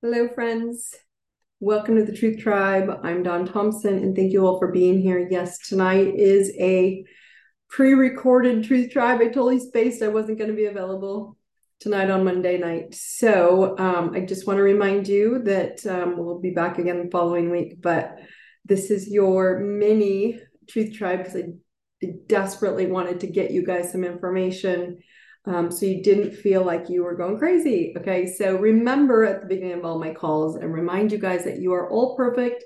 Hello, friends. Welcome to the Truth Tribe. I'm Don Thompson, and thank you all for being here. Yes, tonight is a pre recorded Truth Tribe. I totally spaced, I wasn't going to be available tonight on Monday night. So um, I just want to remind you that um, we'll be back again the following week, but this is your mini Truth Tribe because I desperately wanted to get you guys some information um, so you didn't feel like you were going crazy. Okay. So remember at the beginning of all my calls and remind you guys that you are all perfect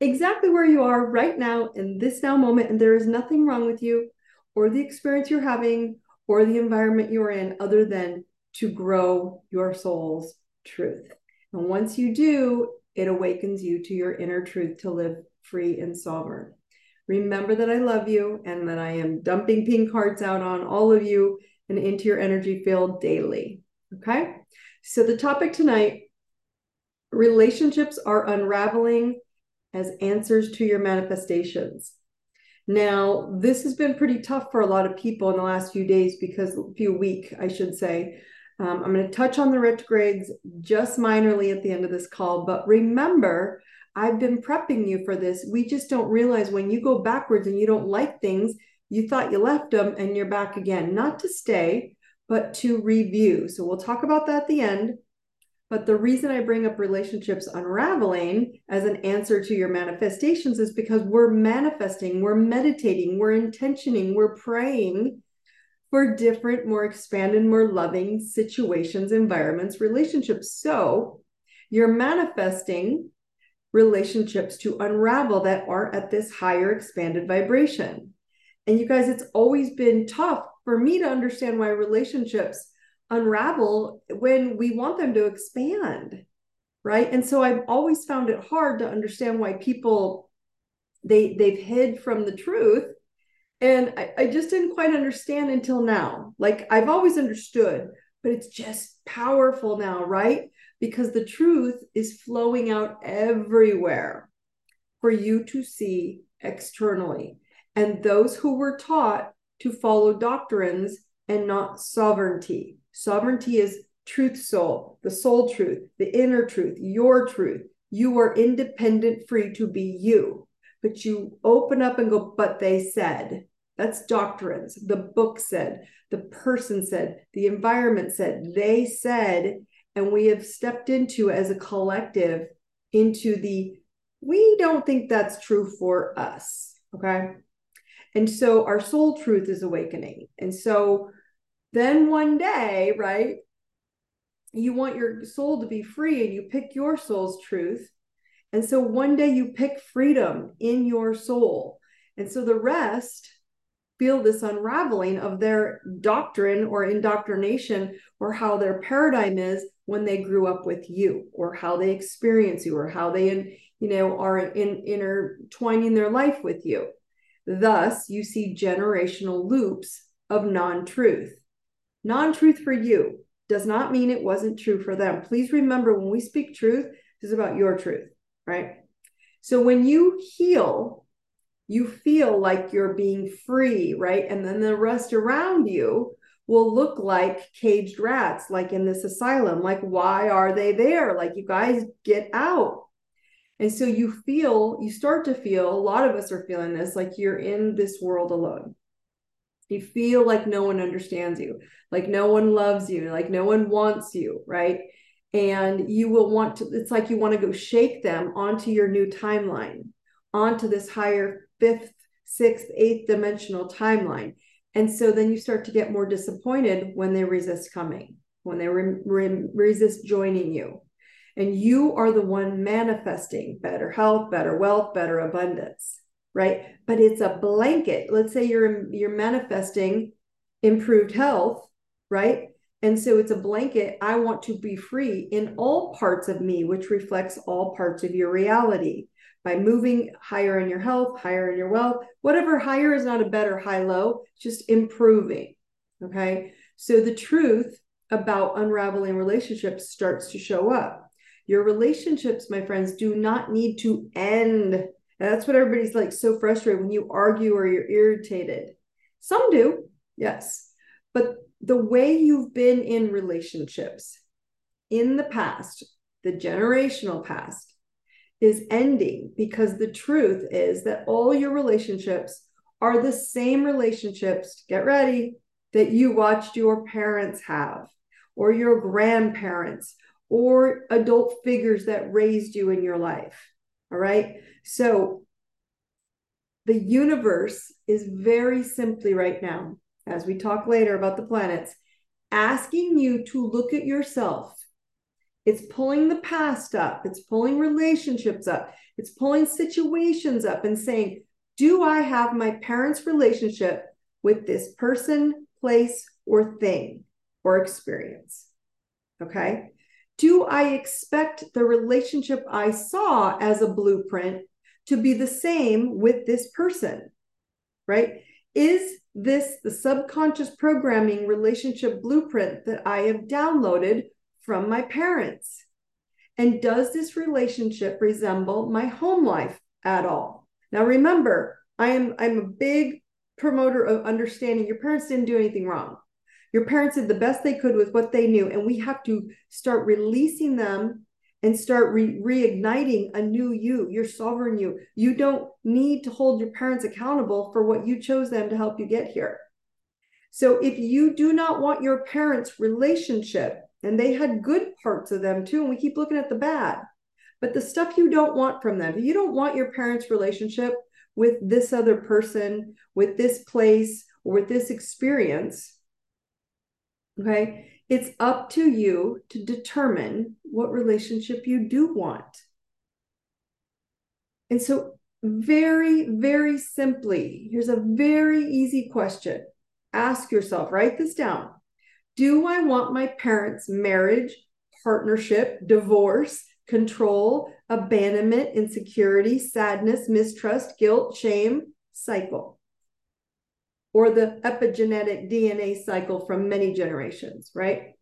exactly where you are right now in this now moment. And there is nothing wrong with you or the experience you're having or the environment you're in other than to grow your soul's truth. And once you do, it awakens you to your inner truth to live free and sovereign. Remember that I love you and that I am dumping pink hearts out on all of you and into your energy field daily. Okay. So, the topic tonight relationships are unraveling as answers to your manifestations. Now, this has been pretty tough for a lot of people in the last few days because, a few week, I should say. Um, I'm going to touch on the retrogrades just minorly at the end of this call, but remember, I've been prepping you for this. We just don't realize when you go backwards and you don't like things, you thought you left them and you're back again, not to stay, but to review. So we'll talk about that at the end. But the reason I bring up relationships unraveling as an answer to your manifestations is because we're manifesting, we're meditating, we're intentioning, we're praying for different, more expanded, more loving situations, environments, relationships. So you're manifesting relationships to unravel that are at this higher expanded vibration. And you guys, it's always been tough for me to understand why relationships unravel when we want them to expand. Right. And so I've always found it hard to understand why people they they've hid from the truth. And I, I just didn't quite understand until now. Like I've always understood, but it's just powerful now, right? Because the truth is flowing out everywhere for you to see externally and those who were taught to follow doctrines and not sovereignty. Sovereignty is truth soul, the soul truth, the inner truth, your truth. You are independent, free to be you. But you open up and go, but they said. That's doctrines. The book said, the person said, the environment said, they said, and we have stepped into as a collective into the we don't think that's true for us. Okay. And so our soul truth is awakening. And so then one day, right, you want your soul to be free and you pick your soul's truth. And so one day you pick freedom in your soul. And so the rest feel this unraveling of their doctrine or indoctrination or how their paradigm is when they grew up with you or how they experience you or how they you know are in intertwining their life with you Thus, you see generational loops of non truth. Non truth for you does not mean it wasn't true for them. Please remember when we speak truth, this is about your truth, right? So when you heal, you feel like you're being free, right? And then the rest around you will look like caged rats, like in this asylum. Like, why are they there? Like, you guys get out. And so you feel, you start to feel, a lot of us are feeling this like you're in this world alone. You feel like no one understands you, like no one loves you, like no one wants you, right? And you will want to, it's like you want to go shake them onto your new timeline, onto this higher fifth, sixth, eighth dimensional timeline. And so then you start to get more disappointed when they resist coming, when they re- re- resist joining you and you are the one manifesting better health better wealth better abundance right? But it's a blanket. Let's say you're you're manifesting improved health right? And so it's a blanket. I want to be free in all parts of me which reflects all parts of your reality. By moving higher in your health higher in your wealth whatever higher is not a better high low just improving okay? So the truth about unraveling relationships starts to show up your relationships, my friends, do not need to end. And that's what everybody's like so frustrated when you argue or you're irritated. Some do, yes. But the way you've been in relationships in the past, the generational past, is ending because the truth is that all your relationships are the same relationships, get ready, that you watched your parents have, or your grandparents, or adult figures that raised you in your life. All right. So the universe is very simply right now, as we talk later about the planets, asking you to look at yourself. It's pulling the past up, it's pulling relationships up, it's pulling situations up and saying, Do I have my parents' relationship with this person, place, or thing or experience? Okay. Do I expect the relationship I saw as a blueprint to be the same with this person? Right? Is this the subconscious programming relationship blueprint that I have downloaded from my parents? And does this relationship resemble my home life at all? Now remember, I am I'm a big promoter of understanding your parents didn't do anything wrong. Your parents did the best they could with what they knew, and we have to start releasing them and start re- reigniting a new you, your sovereign you. You don't need to hold your parents accountable for what you chose them to help you get here. So if you do not want your parents' relationship, and they had good parts of them too, and we keep looking at the bad, but the stuff you don't want from them, you don't want your parents' relationship with this other person, with this place, or with this experience, okay, it's up to you to determine what relationship you do want. And so, very, very simply, here's a very easy question. Ask yourself, write this down. Do I want my parents' marriage, partnership, divorce, control, abandonment, insecurity, sadness, mistrust, guilt, shame cycle? Or the epigenetic DNA cycle from many generations, right?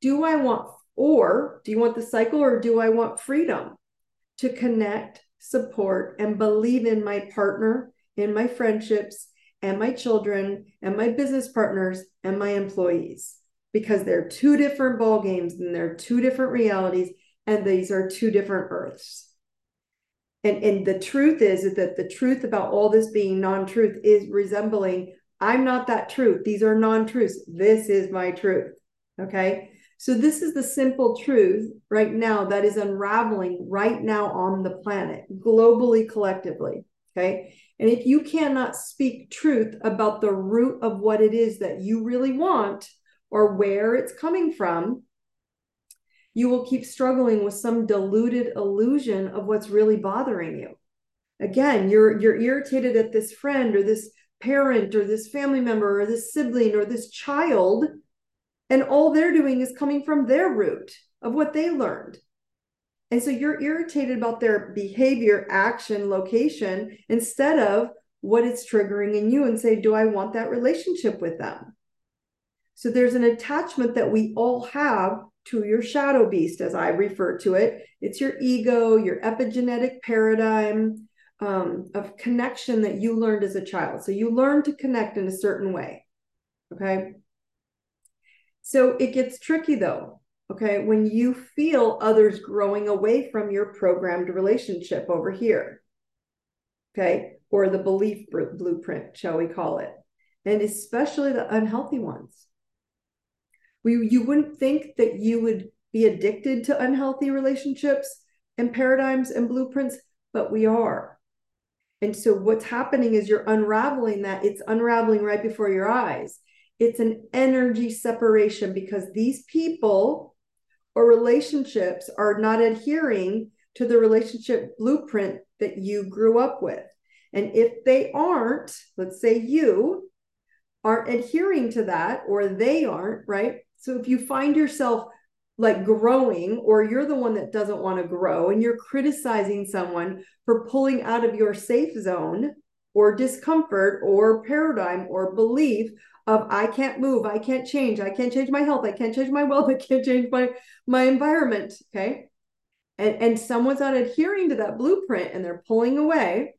Do I want, or do you want the cycle, or do I want freedom to connect, support, and believe in my partner, in my friendships, and my children, and my business partners, and my employees? Because they're two different ball games and they're two different realities, and these are two different earths. And, and the truth is, is that the truth about all this being non-truth is resembling I'm not that truth. These are non truths. This is my truth. Okay. So, this is the simple truth right now that is unraveling right now on the planet, globally, collectively. Okay. And if you cannot speak truth about the root of what it is that you really want or where it's coming from, you will keep struggling with some diluted illusion of what's really bothering you. Again, you're you're irritated at this friend or this parent or this family member or this sibling or this child. And all they're doing is coming from their root of what they learned. And so you're irritated about their behavior, action, location, instead of what it's triggering in you and say, Do I want that relationship with them? So there's an attachment that we all have to your shadow beast, as I refer to it. It's your ego, your epigenetic paradigm, um, of connection that you learned as a child. So you learn to connect in a certain way. Okay. So it gets tricky though. Okay. When you feel others growing away from your programmed relationship over here. Okay. Or the belief blueprint, shall we call it. And especially the unhealthy ones. We, you wouldn't think that you would be addicted to unhealthy relationships and paradigms and blueprints, but we are and so what's happening is you're unraveling that. It's unraveling right before your eyes. It's an energy separation because these people or relationships are not adhering to the relationship blueprint that you grew up with. And if they aren't, let's say you aren't adhering to that, or they aren't, right? So if you find yourself like growing or you're the one that doesn't want to grow and you're criticizing someone for pulling out of your safe zone or discomfort or paradigm or belief of I can't move, I can't change, I can't change my health, I can't change my wealth, I can't change my my environment, okay? And and someone's not adhering to that blueprint and they're pulling away,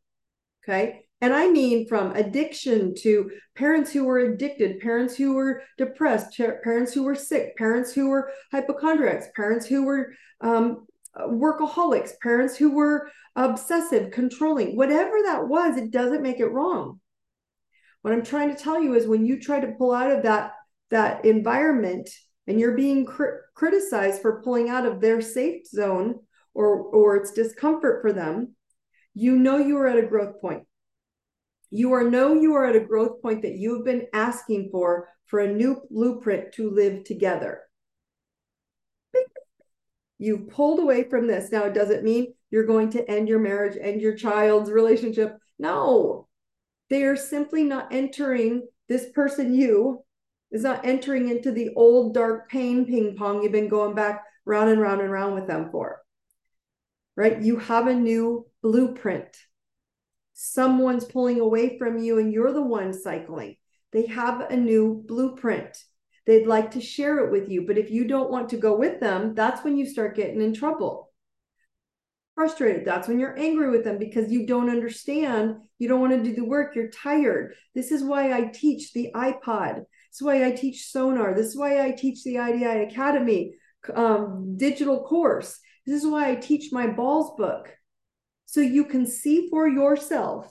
okay? And I mean from addiction to parents who were addicted, parents who were depressed, parents who were sick, parents who were hypochondriacs, parents who were um, workaholics, parents who were obsessive, controlling, whatever that was, it doesn't make it wrong. What I'm trying to tell you is when you try to pull out of that that environment and you're being cr- criticized for pulling out of their safe zone or or it's discomfort for them, you know you are at a growth point. You are know you are at a growth point that you've been asking for for a new blueprint to live together. You've pulled away from this. Now, it doesn't mean you're going to end your marriage, end your child's relationship. No, they are simply not entering this person, you, is not entering into the old dark pain ping pong you've been going back round and round and round with them for. Right? You have a new blueprint. Someone's pulling away from you and you're the one cycling. They have a new blueprint. They'd like to share it with you. But if you don't want to go with them, that's when you start getting in trouble. Frustrated. That's when you're angry with them because you don't understand. You don't want to do the work. You're tired. This is why I teach the iPod. This is why I teach Sonar. This is why I teach the IDI Academy um, digital course. This is why I teach my balls book. So you can see for yourself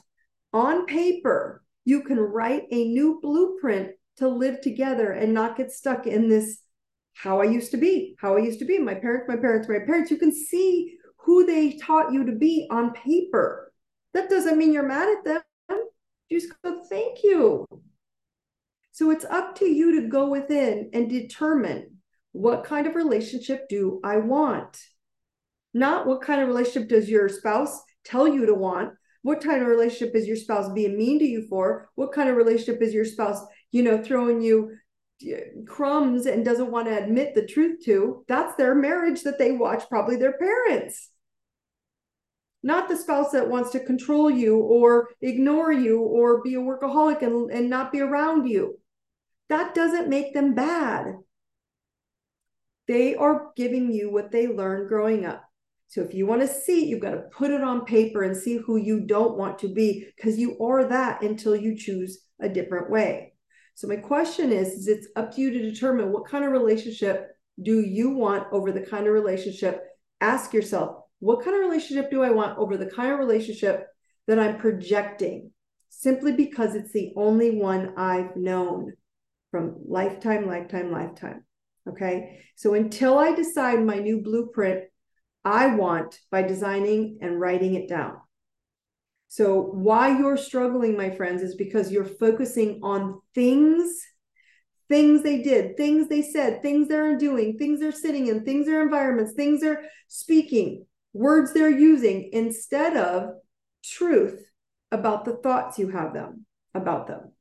on paper, you can write a new blueprint to live together and not get stuck in this how I used to be, how I used to be, my parents, my parents, my parents. You can see who they taught you to be on paper. That doesn't mean you're mad at them. You just go, thank you. So it's up to you to go within and determine what kind of relationship do I want? Not what kind of relationship does your spouse tell you to want? What kind of relationship is your spouse being mean to you for? What kind of relationship is your spouse you know, throwing you crumbs and doesn't want to admit the truth to, that's their marriage that they watch, probably their parents. Not the spouse that wants to control you or ignore you or be a workaholic and, and not be around you. That doesn't make them bad. They are giving you what they learned growing up. So if you want to see, you've got to put it on paper and see who you don't want to be because you are that until you choose a different way. So my question is, is it's up to you to determine what kind of relationship do you want over the kind of relationship? Ask yourself, what kind of relationship do I want over the kind of relationship that I'm projecting simply because it's the only one I've known from lifetime, lifetime, lifetime. Okay. So until I decide my new blueprint, I want by designing and writing it down. So, why you're struggling, my friends, is because you're focusing on things, things they did, things they said, things they're doing, things they're sitting in, things their environments, things they're speaking, words they're using, instead of truth about the thoughts you have them about them.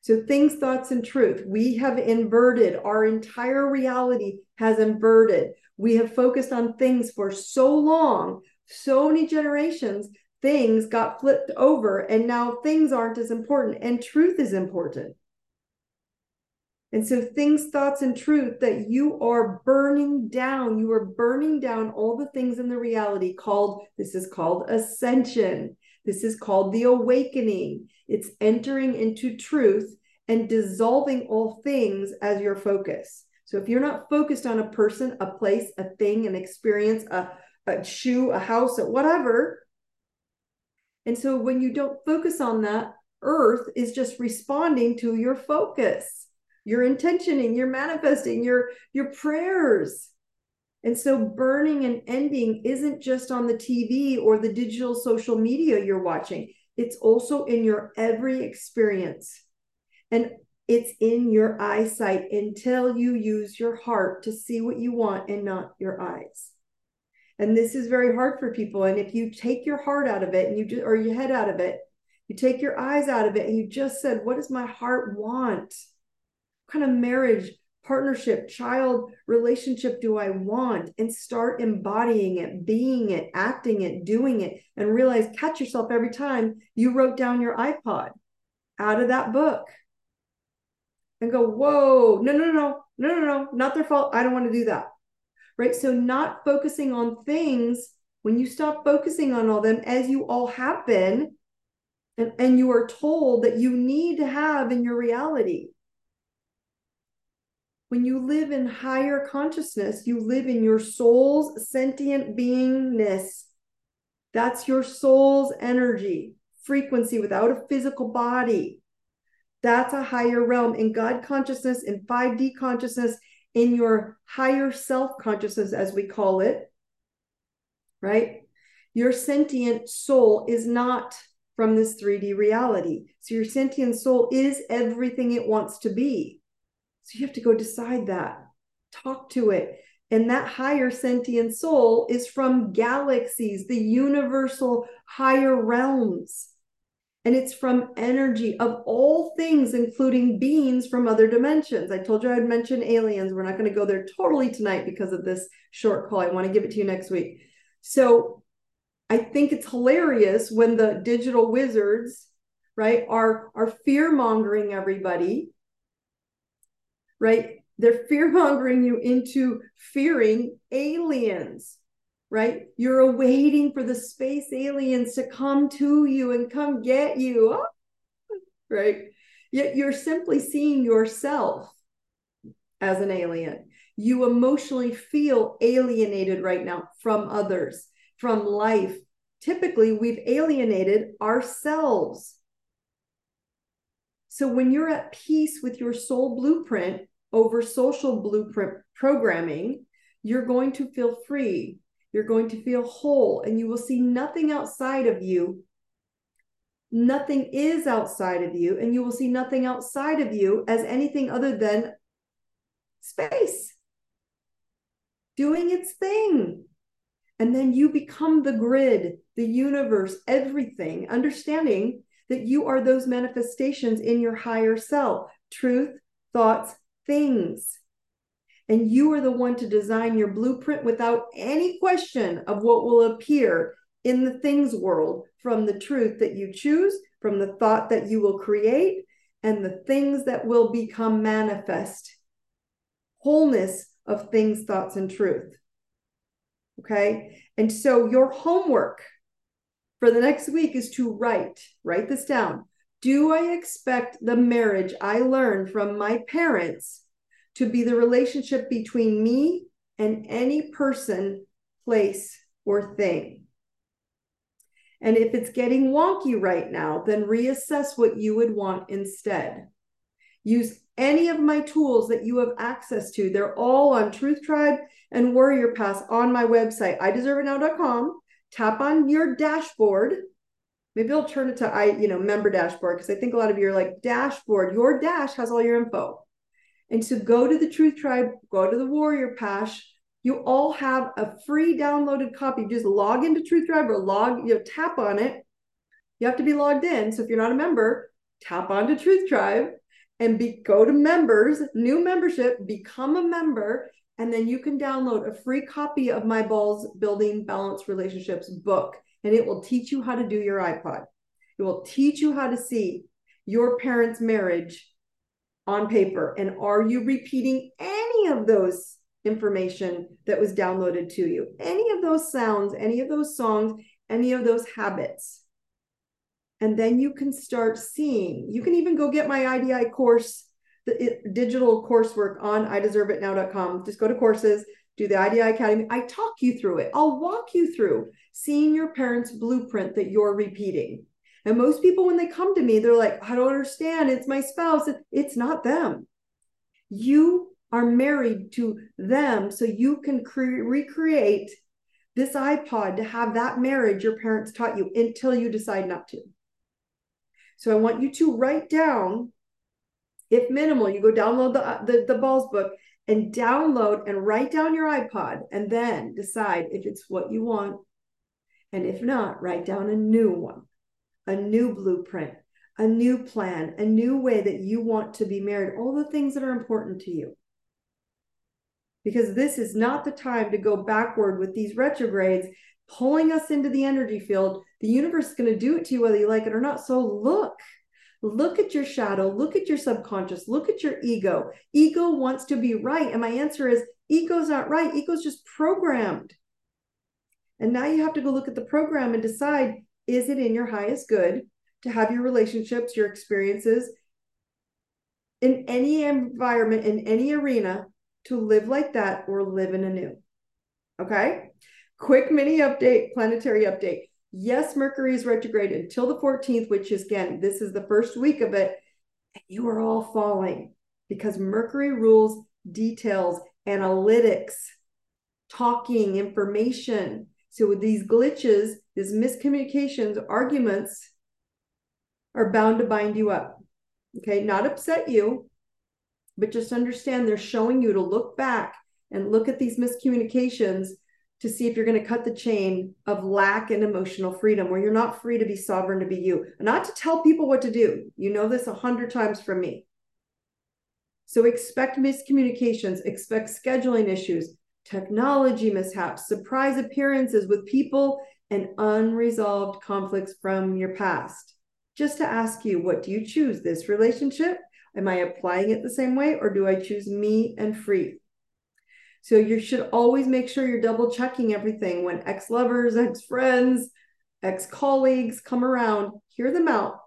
So, things, thoughts, and truth. We have inverted, our entire reality has inverted. We have focused on things for so long, so many generations, things got flipped over and now things aren't as important and truth is important. And so, things, thoughts, and truth that you are burning down, you are burning down all the things in the reality called, this is called ascension. This is called the awakening. It's entering into truth and dissolving all things as your focus. So, if you're not focused on a person, a place, a thing, an experience, a, a shoe, a house, whatever, and so when you don't focus on that, earth is just responding to your focus, your intentioning, your manifesting, your your prayers. And so burning and ending isn't just on the TV or the digital social media you're watching. It's also in your every experience. And it's in your eyesight until you use your heart to see what you want and not your eyes. And this is very hard for people. And if you take your heart out of it and you just or your head out of it you take your eyes out of it and you just said what does my heart want? What kind of marriage partnership child relationship do i want? And start embodying it being it acting it doing it. And realize catch yourself every time you wrote down your iPod out of that book and go whoa no no no no no no not their fault i don't want to do that right? So, not focusing on things, when you stop focusing on all them, as you all have been, and, and you are told that you need to have in your reality. When you live in higher consciousness, you live in your soul's sentient beingness. That's your soul's energy, frequency without a physical body. That's a higher realm in God consciousness, in 5D consciousness, in your higher self consciousness, as we call it, right? Your sentient soul is not from this 3D reality. So your sentient soul is everything it wants to be. So you have to go decide that, talk to it. And that higher sentient soul is from galaxies, the universal higher realms. And it's from energy of all things, including beings from other dimensions. I told you I'd mention aliens. We're not going to go there totally tonight because of this short call. I want to give it to you next week. So I think it's hilarious when the digital wizards, right, are are fear mongering everybody right? They're fear mongering you into fearing aliens, right? You're awaiting for the space aliens to come to you and come get you, right? Yet you're simply seeing yourself as an alien. You emotionally feel alienated right now from others, from life. Typically, we've alienated ourselves so when you're at peace with your soul blueprint over social blueprint programming, you're going to feel free. You're going to feel whole, and you will see nothing outside of you. Nothing is outside of you, and you will see nothing outside of you as anything other than space doing its thing. And then you become the grid, the universe, everything, understanding that you are those manifestations in your higher self truth, thoughts, things. And you are the one to design your blueprint without any question of what will appear in the things world from the truth that you choose, from the thought that you will create, and the things that will become manifest. Wholeness of things, thoughts, and truth. Okay. And so your homework for the next week is to write, write this down. Do I expect the marriage I learned from my parents to be the relationship between me and any person, place, or thing? And if it's getting wonky right now, then reassess what you would want instead. Use any of my tools that you have access to. They're all on Truth Tribe and Warrior Pass on my website, ideserveitnow.com tap on your dashboard. Maybe I'll turn it to I, you know, member dashboard because I think a lot of you are like dashboard. Your dash has all your info. And so go to the Truth Tribe, go to the Warrior Pass. You all have a free downloaded copy. Just log into Truth Tribe or log, you know, tap on it. You have to be logged in. So if you're not a member, tap onto Truth Tribe and be go to members, new membership, become a member, and then you can download a free copy of my balls building balanced relationships book and it will teach you how to do your iPod. It will teach you how to see your parents' marriage on paper and are you repeating any of those information that was downloaded to you? Any of those sounds, any of those songs, any of those habits? And then you can start seeing. You can even go get my IDI course the digital coursework on iDeserveItNow.com. Just go to courses, do the IDI Academy. I talk you through it. I'll walk you through seeing your parents' blueprint that you're repeating. And most people, when they come to me, they're like, I don't understand. It's my spouse. It's not them. You are married to them so you can cre- recreate this iPod to have that marriage your parents taught you until you decide not to. So I want you to write down if minimal, you go download the, the, the balls book and download and write down your iPod and then decide if it's what you want. And if not, write down a new one, a new blueprint, a new plan, a new way that you want to be married, all the things that are important to you. Because this is not the time to go backward with these retrogrades pulling us into the energy field. The universe is going to do it to you whether you like it or not. So look Look at your shadow, look at your subconscious, look at your ego. Ego wants to be right. And my answer is ego's not right. Ego's just programmed. And now you have to go look at the program and decide is it in your highest good to have your relationships, your experiences in any environment, in any arena, to live like that or live in a new. Okay. Quick mini update, planetary update. Yes, Mercury is retrograde until the 14th, which is again, this is the first week of it. And you are all falling because Mercury rules details, analytics, talking, information. So with these glitches, these miscommunications, arguments are bound to bind you up. Okay, not upset you, but just understand they're showing you to look back and look at these miscommunications to see if you're going to cut the chain of lack and emotional freedom where you're not free to be sovereign to be you. Not to tell people what to do. You know this a hundred times from me. So expect miscommunications expect scheduling issues technology mishaps surprise appearances with people and unresolved conflicts from your past just to ask you what do you choose this relationship am i applying it the same way or do i choose me and free so you should always make sure you're double checking everything when ex lovers, ex friends, ex colleagues come around, hear them out.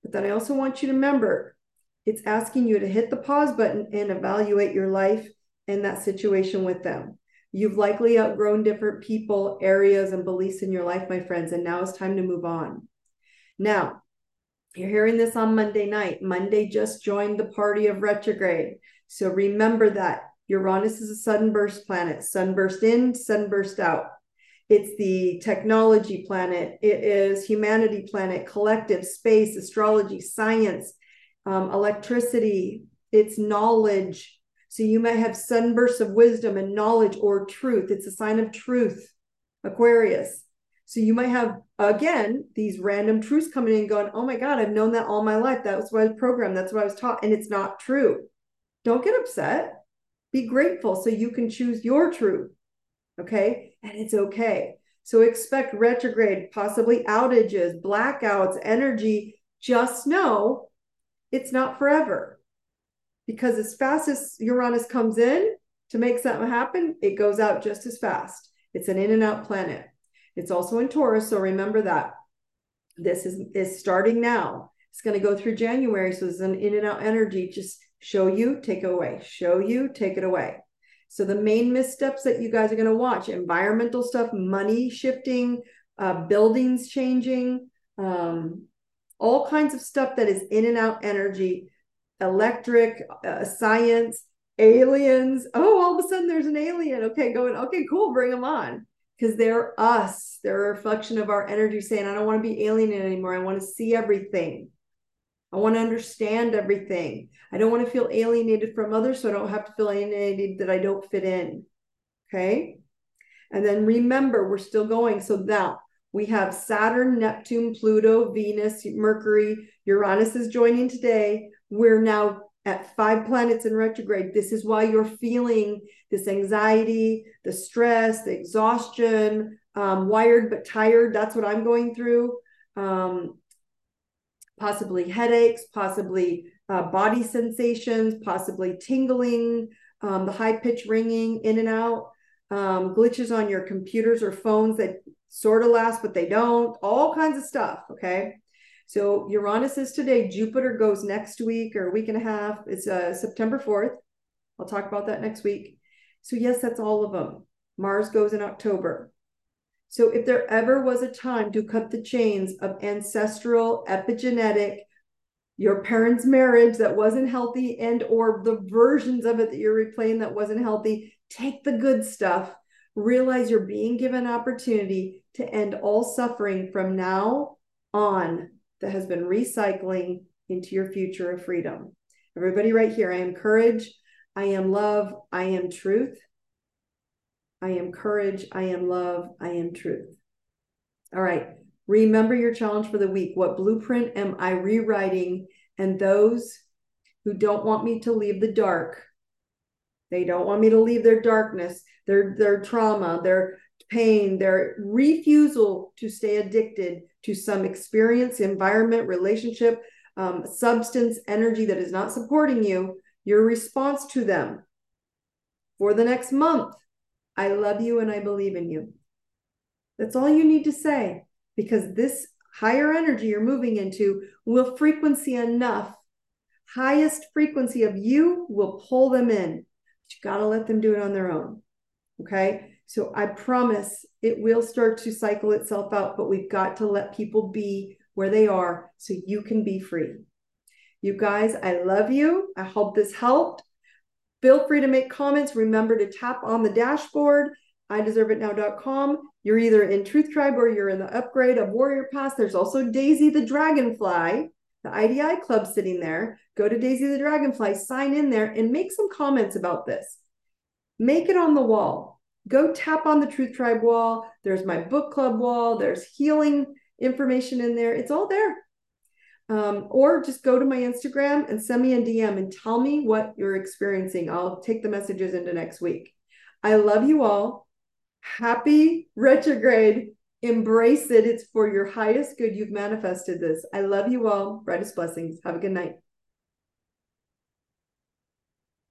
But then I also want you to remember it's asking you to hit the pause button and evaluate your life and that situation with them. You've likely outgrown different people, areas, and beliefs in your life, my friends, and now it's time to move on. Now, you're hearing this on Monday night. Monday just joined the party of retrograde. So remember that Uranus is a sunburst planet, sunburst in, sunburst out. It's the technology planet. It is humanity planet, collective space, astrology, science, um, electricity. It's knowledge. So you might have sunbursts of wisdom and knowledge or truth. It's a sign of truth, Aquarius. So you might have, again, these random truths coming in going, oh my God, I've known that all my life. That was what I was programmed. That's what I was taught. And it's not true. Don't get upset. Be grateful so you can choose your truth. Okay. And it's okay. So expect retrograde, possibly outages, blackouts, energy. Just know it's not forever. Because as fast as Uranus comes in to make something happen, it goes out just as fast. It's an in and out planet. It's also in Taurus. So remember that this is, is starting now. It's going to go through January. So it's an in and out energy. Just show you, take it away, show you, take it away. So the main missteps that you guys are going to watch environmental stuff, money shifting, uh, buildings changing, um, all kinds of stuff that is in and out energy, electric, uh, science, aliens. Oh, all of a sudden there's an alien. Okay, going, okay, cool, bring them on. Because they're us. They're a reflection of our energy saying, I don't want to be alien anymore. I want to see everything. I want to understand everything. I don't want to feel alienated from others, so I don't have to feel alienated that I don't fit in. Okay. And then remember, we're still going. So now we have Saturn, Neptune, Pluto, Venus, Mercury, Uranus is joining today. We're now at five planets in retrograde. This is why you're feeling this anxiety, the stress, the exhaustion, um, wired but tired. That's what I'm going through. Um, possibly headaches, possibly uh, body sensations, possibly tingling, um, the high pitch ringing in and out, um, glitches on your computers or phones that sort of last, but they don't, all kinds of stuff. Okay. So Uranus is today. Jupiter goes next week or a week and a half. It's uh, September 4th. I'll talk about that next week. So, yes, that's all of them. Mars goes in October. So if there ever was a time to cut the chains of ancestral epigenetic your parents marriage that wasn't healthy and or the versions of it that you're replaying that wasn't healthy take the good stuff realize you're being given opportunity to end all suffering from now on that has been recycling into your future of freedom everybody right here i am courage i am love i am truth I am courage. I am love. I am truth. All right. Remember your challenge for the week. What blueprint am I rewriting? And those who don't want me to leave the dark, they don't want me to leave their darkness, their, their trauma, their pain, their refusal to stay addicted to some experience, environment, relationship, um, substance, energy that is not supporting you, your response to them for the next month I love you and I believe in you. That's all you need to say because this higher energy you're moving into will frequency enough highest frequency of you will pull them in. But you got to let them do it on their own. Okay. So I promise it will start to cycle itself out, but we've got to let people be where they are so you can be free. You guys, I love you. I hope this helped. Feel free to make comments. Remember to tap on the dashboard, ideserveitnow.com. You're either in Truth Tribe or you're in the upgrade of Warrior Pass. There's also Daisy the Dragonfly, the IDI club sitting there. Go to Daisy the Dragonfly, sign in there, and make some comments about this. Make it on the wall. Go tap on the Truth Tribe wall. There's my book club wall. There's healing information in there. It's all there. Um, or just go to my Instagram and send me a DM and tell me what you're experiencing. I'll take the messages into next week. I love you all. Happy retrograde. Embrace it. It's for your highest good. You've manifested this. I love you all. Brightest blessings. Have a good night.